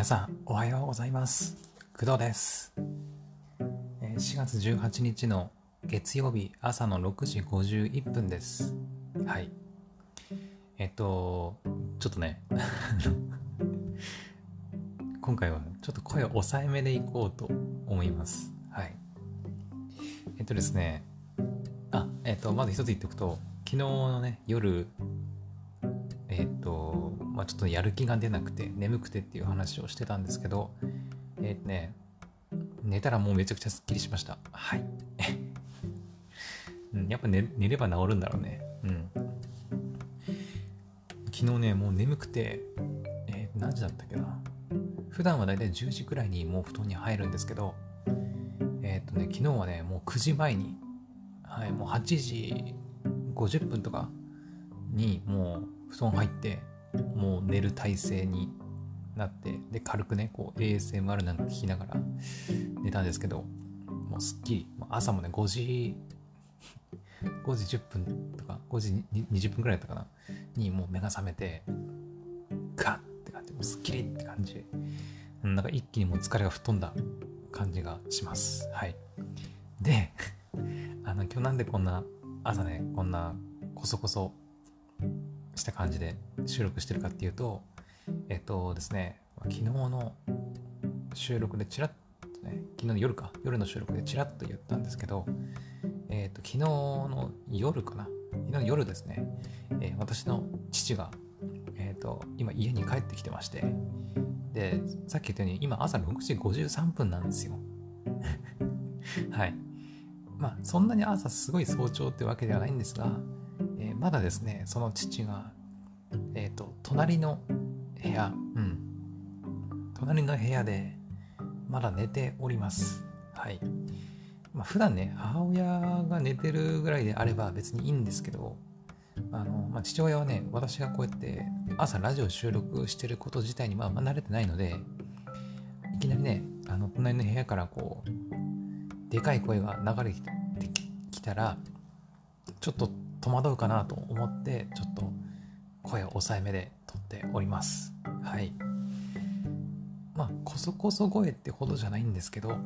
皆さんおはようございます。工藤です。4月18日の月曜日朝の6時51分です。はい。えっとちょっとね 今回はちょっと声を抑えめでいこうと思います。はい。えっとですねあえっとまず一つ言っておくと昨日のね夜、まあ、ちょっとやる気が出なくて、眠くてっていう話をしてたんですけど、えっ、ー、ね、寝たらもうめちゃくちゃすっきりしました。はい。うん、やっぱ寝寝れば治るんだろうね。うん。昨日ね、もう眠くて、えー、何時だったっけな。普段はだいたい10時くらいにもう布団に入るんですけど、えっ、ー、とね、昨日はね、もう9時前に、はい、もう8時50分とかにもう布団入ってもう寝る体勢になってで軽くねこう ASMR なんか聞きながら寝たんですけどもうすっきり朝もね5時5時10分とか5時20分くらいだったかなにもう目が覚めてガッって感じもうすっきりって感じ。なんか一気にもう疲れが吹っ飛んだ感じがします。はい。で あの今日なんでこんな朝ねこんなこそこそした感じで収録してるかっていうと、えっとですね、昨日の収録でちらっとね、昨日の夜か、夜の収録でちらっと言ったんですけど、えっと、昨日の夜かな、昨日の夜ですね、えー、私の父が、えっと、今家に帰ってきてまして、で、さっき言ったように今朝6時53分なんですよ。はい。まあ、そんなに朝すごい早朝ってわけではないんですが、まだですね、その父が、えっ、ー、と、隣の部屋、うん、隣の部屋で、まだ寝ております。はい。まあ、普段ね、母親が寝てるぐらいであれば別にいいんですけど、あの、まあ、父親はね、私がこうやって朝ラジオ収録してること自体にまあ、ま、慣れてないので、いきなりね、あの、隣の部屋からこう、でかい声が流れてきたら、ちょっと戸惑うかなと思ってちょっと声を抑えめで撮っております。はい。まあこそこそ声ってほどじゃないんですけどは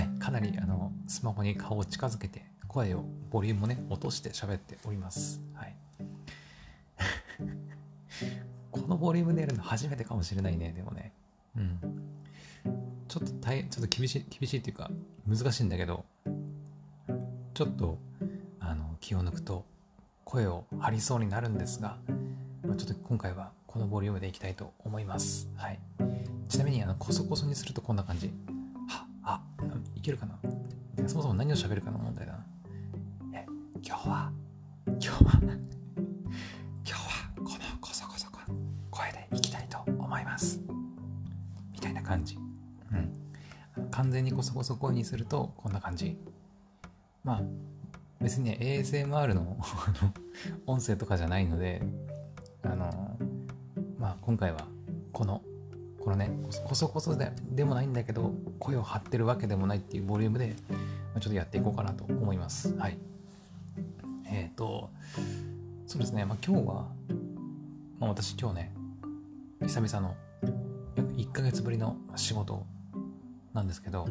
い。かなりあのスマホに顔を近づけて声をボリュームをね落として喋っております。はい。このボリュームでやるの初めてかもしれないねでもね。うん。ちょっと大ちょっと厳しい厳しいっていうか難しいんだけどちょっとあの気を抜くと声を張りそうになるんですが、ま、ちょっと今回はこのボリュームでいきたいと思います。はい、ちなみにあのコソコソにするとこんな感じ。はあいけるかな？そもそも何を喋るかの問題だな。え今日は今日は 今日はこのコソコソ声でいきたいと思います。みたいな感じ。うん。完全にコソコソ声にするとこんな感じ。まあ別にね ASMR の 音声とかじゃないのであのまあ今回はこのこのねこそこそででもないんだけど声を張ってるわけでもないっていうボリュームで、ちょっとやっていこうかなと思います。はい。えっ、ー、とそうですね。まあ今日は、まあ、私今日ね久々の約1ヶ月ぶりの仕事なんですけど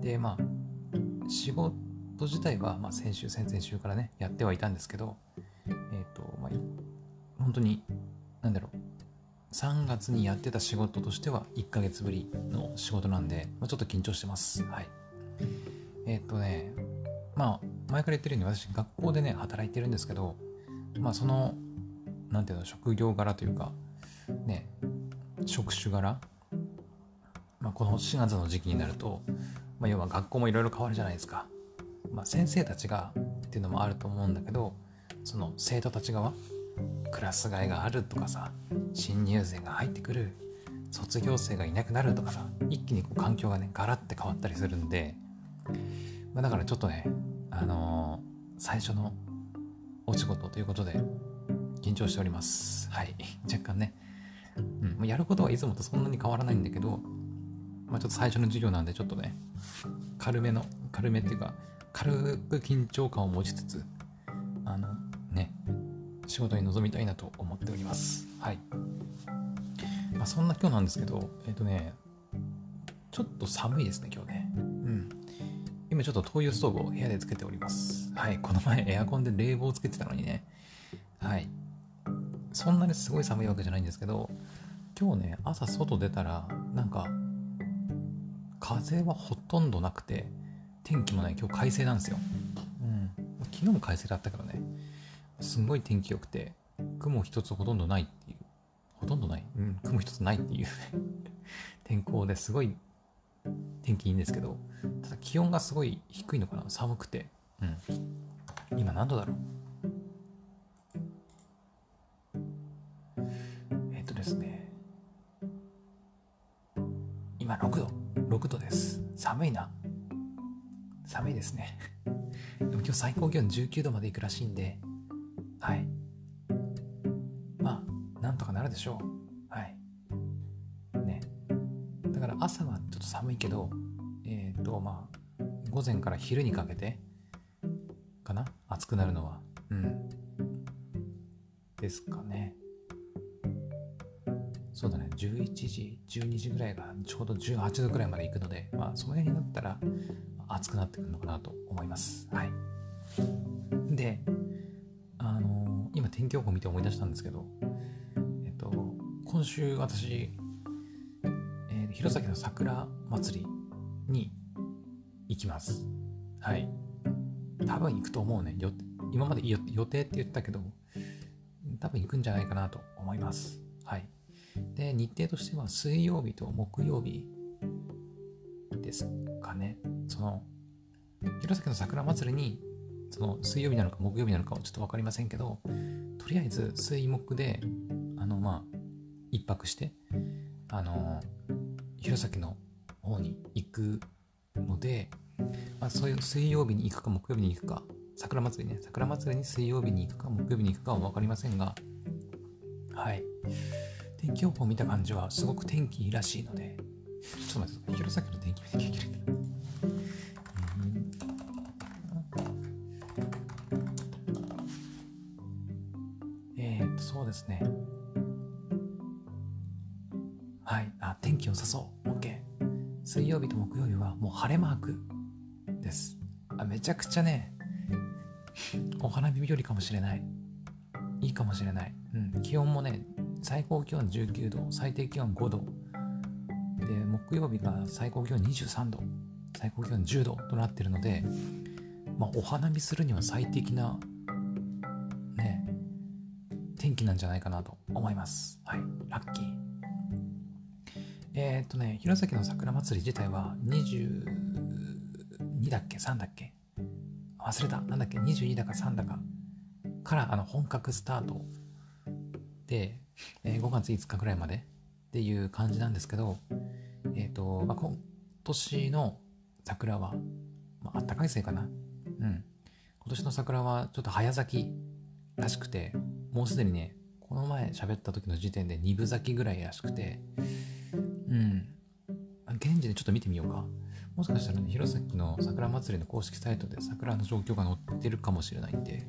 でまあ仕事ト自体は、まあ、先週、先々週からね、やってはいたんですけど、えっ、ー、と、まあ、本当に、なんだろう、3月にやってた仕事としては1ヶ月ぶりの仕事なんで、まあ、ちょっと緊張してます。はい。えっ、ー、とね、まあ、前から言ってるように私、学校でね、働いてるんですけど、まあ、その、なんていうの、職業柄というか、ね、職種柄、まあ、この4月の時期になると、まあ、要は学校もいろいろ変わるじゃないですか。まあ、先生たちがっていうのもあると思うんだけどその生徒たち側クラス替えがあるとかさ新入生が入ってくる卒業生がいなくなるとかさ一気にこう環境がねガラッて変わったりするんで、まあ、だからちょっとねあのー、最初のお仕事ということで緊張しております。はい。若干ね、うん、やることはいつもとそんなに変わらないんだけどまあ、ちょっと最初の授業なんでちょっとね軽めの軽めっていうか軽く緊張感を持ちつつあのね仕事に臨みたいなと思っておりますはいまあ、そんな今日なんですけど、えっ、ー、とね、ちょっと寒いですね、今日ね。うん。今ちょっと灯油ストーブを部屋でつけております。はい。この前エアコンで冷房をつけてたのにね。はい。そんなにすごい寒いわけじゃないんですけど、今日ね、朝外出たら、なんか、風はほとんどなくて、天気もない、今日快晴なんですよ。うん。昨日も快晴だったけどね、すんごい天気良くて、雲一つほとんどないっていう、ほとんどない、うん、雲一つないっていう 天候ですごい天気いいんですけど、ただ気温がすごい低いのかな、寒くて。うん。今何度だろう？えっとですね。今6度。6度です。寒いな。寒いですね。でも今日最高気温19度まで行くらしいんで、はい。まあ、なんとかなるでしょう。はい。ね。だから朝はちょっと寒いけど、えっ、ー、と、まあ、午前から昼にかけて、かな？暑くなるのは。うん。ですかね。そうだね、11時、12時ぐらいがちょうど18度ぐらいまで行くので、まあ、その辺になったら暑くなってくるのかなと思います。はい。で、あのー、今天気予報見て思い出したんですけど、えっと、今週私、えー、弘前の桜祭りに行きます。はい。多分行くと思うね。よ今まで予定って言ったけど、多分行くんじゃないかなと思います。はい。で、日程としては水曜日と木曜日ですかね。その、弘前の桜祭りに、その水曜日なのか木曜日なのかはちょっと分かりませんけど、とりあえず水木で、あの、まあ、一泊して、あの、弘前の方に行くので、まあ、そういう水曜日に行くか木曜日に行くか、桜祭りね、桜祭りに水曜日に行くか木曜日に行くかは分かりませんが、はい。天気予報を見た感じはすごく天気いいらしいので、ちょっと待って、弘前の天気見なきゃいけない。えー、っと、そうですね。はい。あ、天気良さそう。OK。水曜日と木曜日はもう晴れマークです。あめちゃくちゃね、お花見日和かもしれない。いいかもしれない。うん。気温もね、最高気温19度、最低気温5度。で、木曜日が最高気温23度、最高気温10度となっているので、まあ、お花見するには最適な、ね、天気なんじゃないかなと思います。はい、ラッキー。えー、っとね、弘前の桜祭り自体は22だっけ ?3 だっけ忘れた。なんだっけ ?22 だか3だかからあの本格スタートで、えー、5月5日ぐらいまでっていう感じなんですけど、えっ、ー、と、まあ、今年の桜は、まあったかいせいかな。うん。今年の桜はちょっと早咲きらしくて、もうすでにね、この前喋った時の時点で2分咲きぐらいらしくて、うん。現地でちょっと見てみようか。もしかしたらね、弘前の桜祭りの公式サイトで桜の状況が載ってるかもしれないんで、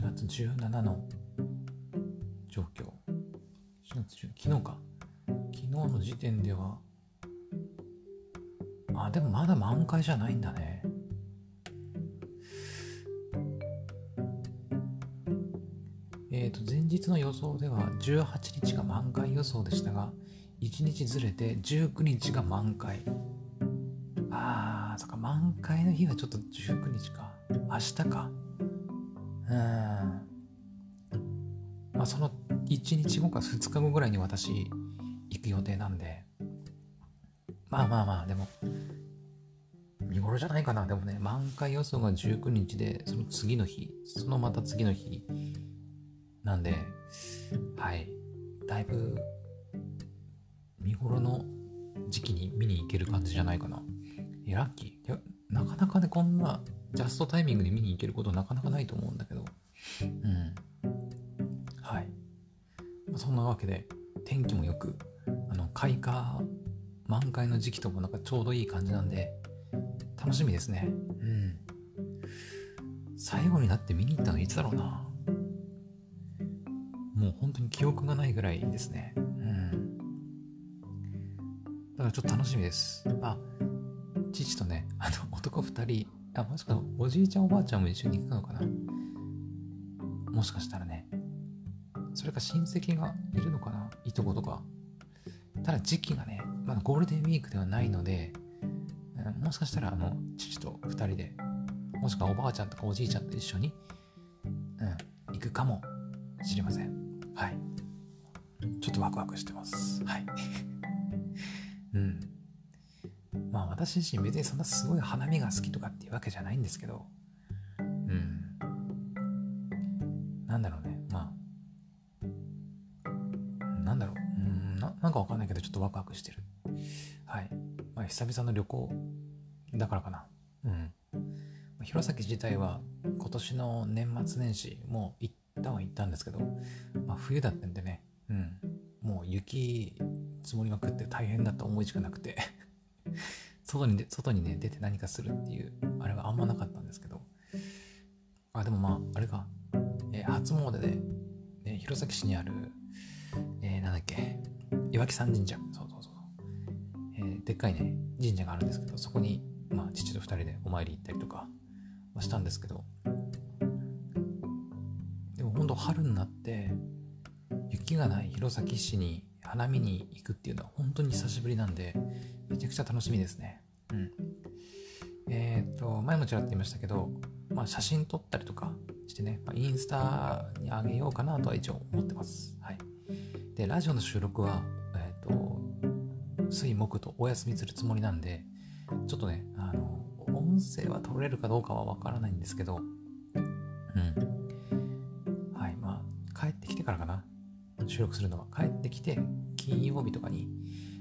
17の状況。4月1昨日か。昨日の時点では。あでもまだ満開じゃないんだね。えっ、ー、と前日の予想では18日が満開予想でしたが1日ずれて19日が満開。あーそっか満開の日はちょっと19日か。明日か。まあ、その1日後か2日後ぐらいに私行く予定なんで。まあまあまあでも見頃じゃないかな。でもね満開予想が19日でその次の日そのまた次の日なんで。はい。だいぶ見頃の時期に見に行ける感じじゃないかな。いや、ラッキー。いや、なかなかね、こんなジャストタイミングで見に行けることなかなかないと思うんだけど。うん。はい。そんなわけで、天気もよく、あの、開花満開の時期ともなんかちょうどいい感じなんで、楽しみですね。うん。最後になって見に行ったのいつだろうな。もう本当に記憶がないぐらいですね。うん。だからちょっと楽しみです。あ、父とね、あの、男二人、あ、もしかしおじいちゃんおばあちゃんも一緒に行くのかな？もしかしたらね。それか親戚がいるのかな？いとことか。ただ時期がね、まだゴールデンウィークではないので、もしかしたらあの父と2人で、もしくはおばあちゃんとかおじいちゃんと一緒に、うん、行くかもしれません。はい。ちょっとワクワクしてます。はい。私自身別にそんなすごい花見が好きとかっていうわけじゃないんですけど、うん。なんだろうね。まあ、なんだろう。うんな、なんかわかんないけどちょっとワクワクしてる。はい。まあ久々の旅行だからかな。うん。弘前自体は今年の年末年始もう行ったは行ったんですけど、まあ、冬だったんでね、うん、もう雪積もりまくって大変だった思いしかなくて外に外にね出て何かするっていうあれはあんまなかったんですけど。あでもまああれか、えー、初詣で、ね、弘前市にある、えー、なんだっけ。岩木山神社。そうそうそう、えー、でっかいね神社があるんですけどそこにまあ、父と2人でお参り行ったりとかはしたんですけど。でも本当春になって雪がない弘前市に花見に行くっていうのは本当に久しぶりなんでめちゃくちゃ楽しみですね。うん。えっ、と前もちらっと言いましたけど、まあ、写真撮ったりとかしてね、まあ、インスタにあげようかなとは一応思ってます。はい。でラジオの収録はえっ、と水木とお休みするつもりなんでちょっとね、あの、音声は取れるかどうかはわからないんですけど、収録するのは。帰ってきて、金曜日とかに、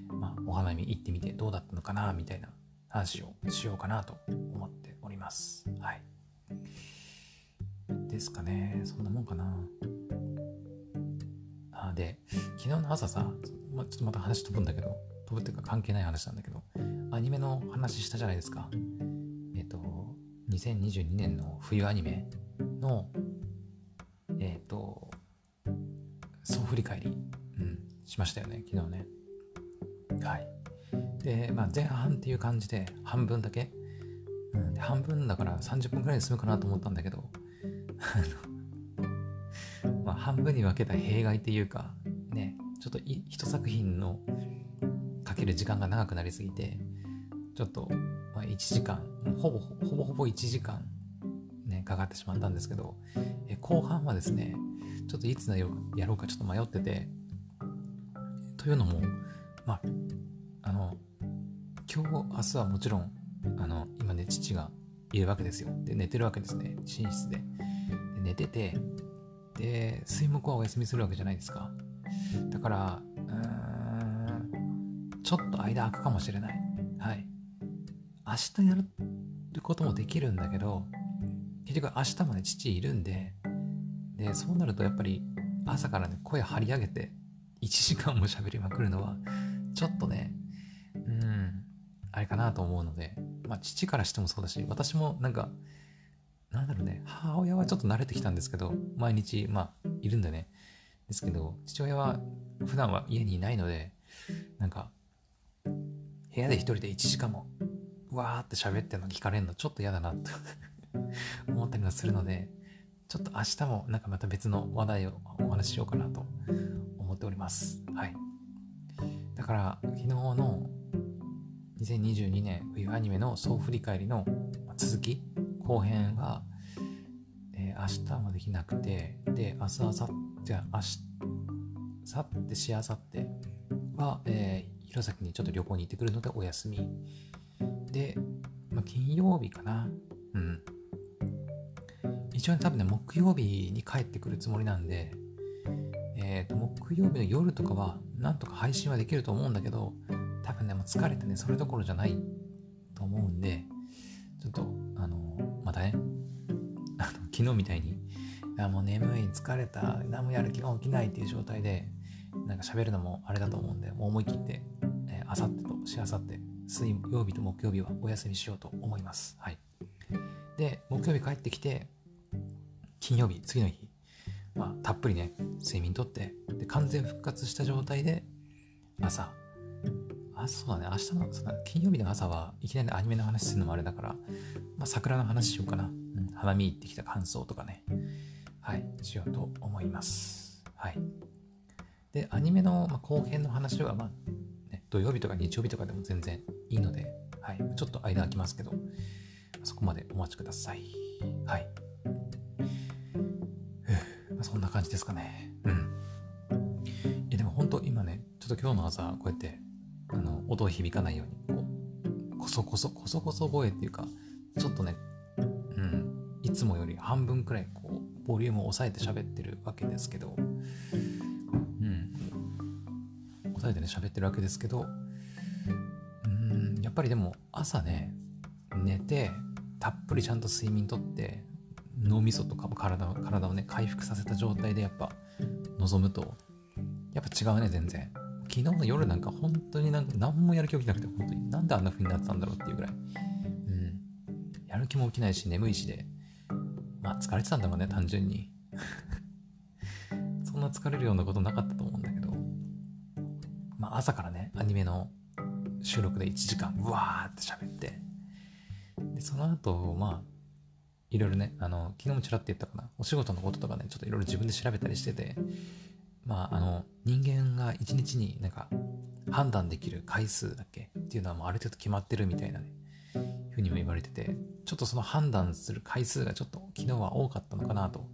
まあ、お花見行ってみてどうだったのかな、みたいな話をしようかなと思っております。はい。ですかね。そんなもんかな。あ、で、昨日の朝さ、まあ、ちょっとまた話飛ぶんだけど、飛ぶっていうか関係ない話なんだけど、アニメの話したじゃないですか。えっ、と、2022年の冬アニメの、振り返り、うん、しましたよね、昨日ね。はい。で、まあ、前半っていう感じで半分だけ、うん、半分だから30分くらいで済むかなと思ったんだけど、まあ、半分に分けた弊害っていうか、ね、ちょっと一作品のかける時間が長くなりすぎて、ちょっと、まあ、1時間、ほぼほぼほぼ1時間、ね、かかってしまったんですけど、え後半はですね、ちょっといつやろうかちょっと迷ってて、というのも、まあ、あの、今日、明日はもちろん、あの、今ね、父がいるわけですよ。で、寝てるわけですね、寝室で。で寝てて、で、水木はお休みするわけじゃないですか。だから、ちょっと間空くかもしれない。はい。明日やることもできるんだけど、結局明日まで父いるんで、で、そうなるとやっぱり朝からね、声張り上げて1時間も喋りまくるのは、ちょっとね、うん、あれかなと思うので、まあ父からしてもそうだし、私もなんか、なんだろうね、母親はちょっと慣れてきたんですけど、毎日、まあ、いるんでね、ですけど、父親は普段は家にいないので、なんか、部屋で一人で1時間もわーって喋ってるの聞かれるのちょっと嫌だなと 思ったりもするのでちょっと明日もなんかまた別の話題をお話ししようかなと思っておりますはいだから昨日の2022年冬アニメの総振り返りの続き後編は、えー、明日もできなくてで明日明後日明日明後日しあさっては、えー、弘前にちょっと旅行に行ってくるのでお休み。で、まあ、金曜日かな。うん。一応、多分ね、木曜日に帰ってくるつもりなんで、えっ、ー、と、木曜日の夜とかは、なんとか配信はできると思うんだけど、多分ね、もう疲れてね、それどころじゃないと思うんで、ちょっと、あの、またね、あの昨日みたいに、あもう眠い、疲れた、何もやる気が起きないっていう状態で、なんか喋るのもあれだと思うんで、もう思い切ってえあさってとしあさって水曜日と木曜日はお休みしようと思います。はい。で木曜日帰ってきて金曜日次の日まあたっぷりね睡眠とってで完全復活した状態で朝。あそうだね明日のそうだ金曜日の朝はいきなりアニメの話するのもあれだから、まあ、桜の話しようかな、うん、花見行ってきた感想とかね。はいしようと思います。はい。でアニメの、ま、後編の話はまあ、ね、土曜日とか日曜日とかでも全然いいので、はい、ちょっと間空きますけどそこまでお待ちください。はい、そんな感じですかね。うん。いやでも本当今ねちょっと今日の朝こうやってあの音を響かないようにこうこそこそこそこそ声っていうかちょっとねうんいつもより半分くらいこうボリュームを抑えて喋ってるわけですけどうん。抑えてね喋ってるわけですけどうんやっぱりでも朝ね寝てたっぷりちゃんと睡眠とって脳みそとかも体体をね回復させた状態でやっぱ望むとやっぱ違うね全然昨日の夜なんか本当になんか何もやる気起きなくて、本当になんであんな風になってたんだろうっていうぐらい。うん。やる気も起きないし、眠いしで。まあ疲れてたんだろうね、単純に。そんな疲れるようなことなかったと思うんだけど。まあ朝からね、アニメの収録で1時間、うわーって喋って。で、その後、まあ、いろいろね、あの、昨日もちらって言ったかな、お仕事のこととかね、ちょっといろいろ自分で調べたりしてて、まあ、あの人間が一日になんか判断できる回数だっけっていうのはもうある程度決まってるみたいなねふうにも言われててちょっとその判断する回数がちょっと昨日は多かったのかなと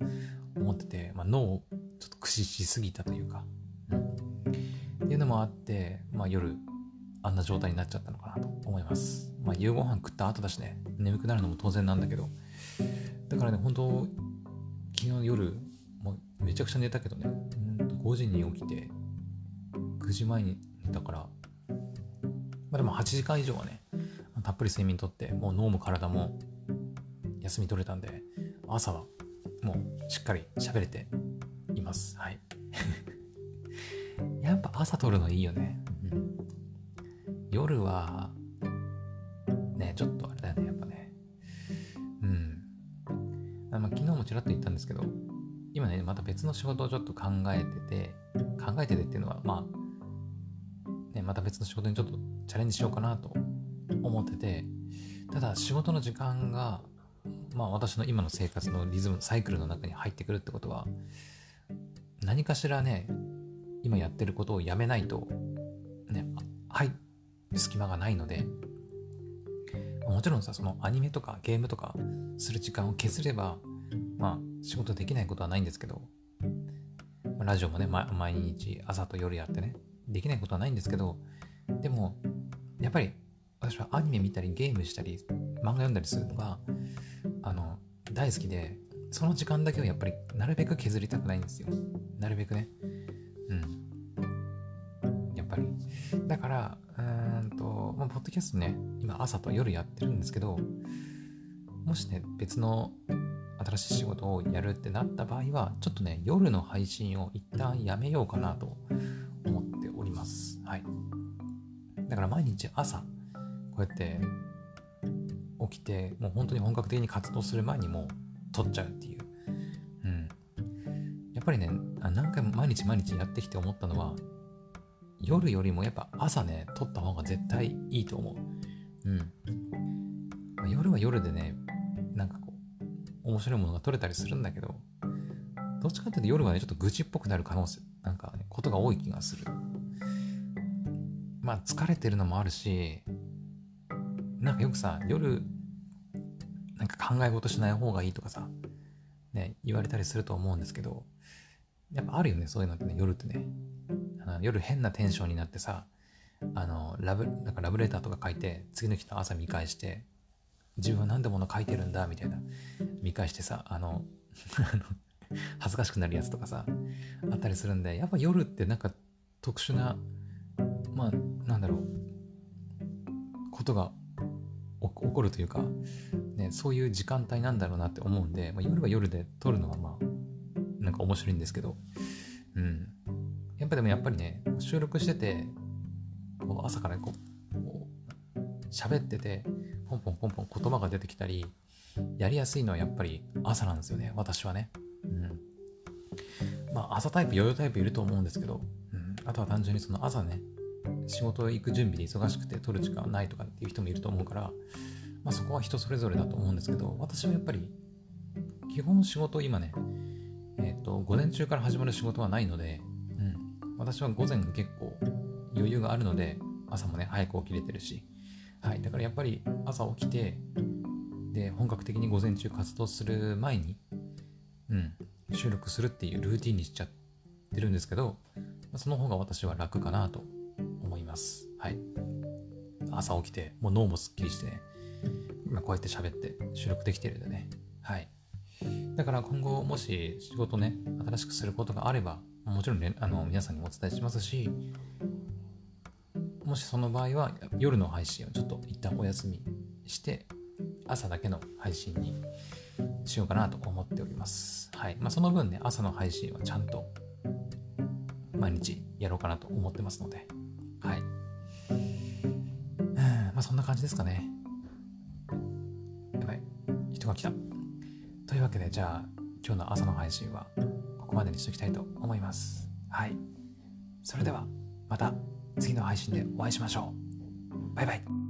思ってて、まあ、脳をちょっと駆使しすぎたというか、うん、っていうのもあって、まあ、夜あんな状態になっちゃったのかなと思います、まあ、夕ご飯食った後だしね眠くなるのも当然なんだけど。だからね本当昨日夜もめちゃくちゃ寝たけどね。5時に起きて9時前に寝たから、まあ、でも8時間以上はねたっぷり睡眠とってもう脳も体も休み取れたんで朝はもうしっかり喋れています。はい。やっぱ朝撮るのいいよね、うん、夜はちらっと言ったんですけど今ね、また別の仕事をちょっと考えてて、考えててっていうのは、まあ、ね、また別の仕事にちょっとチャレンジしようかなと思ってて、ただ仕事の時間が、まあ私の今の生活のリズム、サイクルの中に入ってくるってことは、何かしらね、今やってることをやめないと、ね、はい、隙間がないので、もちろんさ、そのアニメとかゲームとかする時間を削れば、まあ仕事できないことはないんですけど、ラジオもね、ま、毎日朝と夜やってね、できないことはないんですけど、でも、やっぱり私はアニメ見たりゲームしたり漫画読んだりするのが、あの、大好きで、その時間だけはやっぱりなるべく削りたくないんですよ。なるべくね。うん。やっぱり。だから、うんと、まあ、ポッドキャストね、今朝と夜やってるんですけど、もしね、別の新しい仕事をやるってなった場合は、ちょっとね、夜の配信を一旦やめようかなと思っております。はい。だから毎日朝、こうやって起きて、もう本当に本格的に活動する前にもう撮っちゃうっていう。うん。やっぱりね、何回も毎日毎日やってきて思ったのは、夜よりもやっぱ朝ね、撮った方が絶対いいと思う。うん。夜は夜でね、面白いものが撮れたりするんだけど、どっちかっていうと夜はね、ちょっと愚痴っぽくなる可能性、なんかね、ことが多い気がする。まあ、疲れてるのもあるし、なんかよくさ、夜、なんか考え事しない方がいいとかさ、ね、言われたりすると思うんですけど、やっぱあるよね、そういうのってね、夜ってね。あの夜変なテンションになってさ、あの、ラブ、なんかラブレターとか書いて、次の日の朝見返して、自分は何でもの書いてるんだみたいな。見返してさあの 恥ずかしくなるやつとかさあったりするんでやっぱ夜ってなんか特殊なまあなんだろうことが起こるというか、ね、そういう時間帯なんだろうなって思うんで、まあ、夜は夜で撮るのはまあなんか面白いんですけどうん。やっぱでもやっぱりね収録しててこう朝からこうこう喋っててポンポンポンポン言葉が出てきたりやりやすいのはやっぱり朝なんですよね私はね。うん。まあ朝タイプヨーヨータイプいると思うんですけど、うん、あとは単純にその朝ね仕事行く準備で忙しくて取る時間ないとかっていう人もいると思うから、まあ、そこは人それぞれだと思うんですけど私はやっぱり基本仕事今ねえっ、ー、と午前中から始まる仕事はないので、うん、私は午前結構余裕があるので朝もね早く起きれてるしはいだからやっぱり朝起きてで本格的に午前中活動する前にうん収録するっていうルーティンにしちゃってるんですけどその方が私は楽かなと思います。はい。朝起きて、もう脳もすっきりしてね、今こうやって喋って収録できてるんでね。はい。だから今後もし仕事ね、新しくすることがあれば、もちろん、ね、あの皆さんにもお伝えしますし、もしその場合は夜の配信をちょっと一旦お休みして、朝だけの配信にしようかなと思っております。はい。まあ、その分ね、朝の配信はちゃんと毎日やろうかなと思ってますので、はい。まあそんな感じですかね。やばい。人が来た。というわけで、じゃあ今日の朝の配信はここまでにしておきたいと思います。はい。それではまた次の配信でお会いしましょう。バイバイ。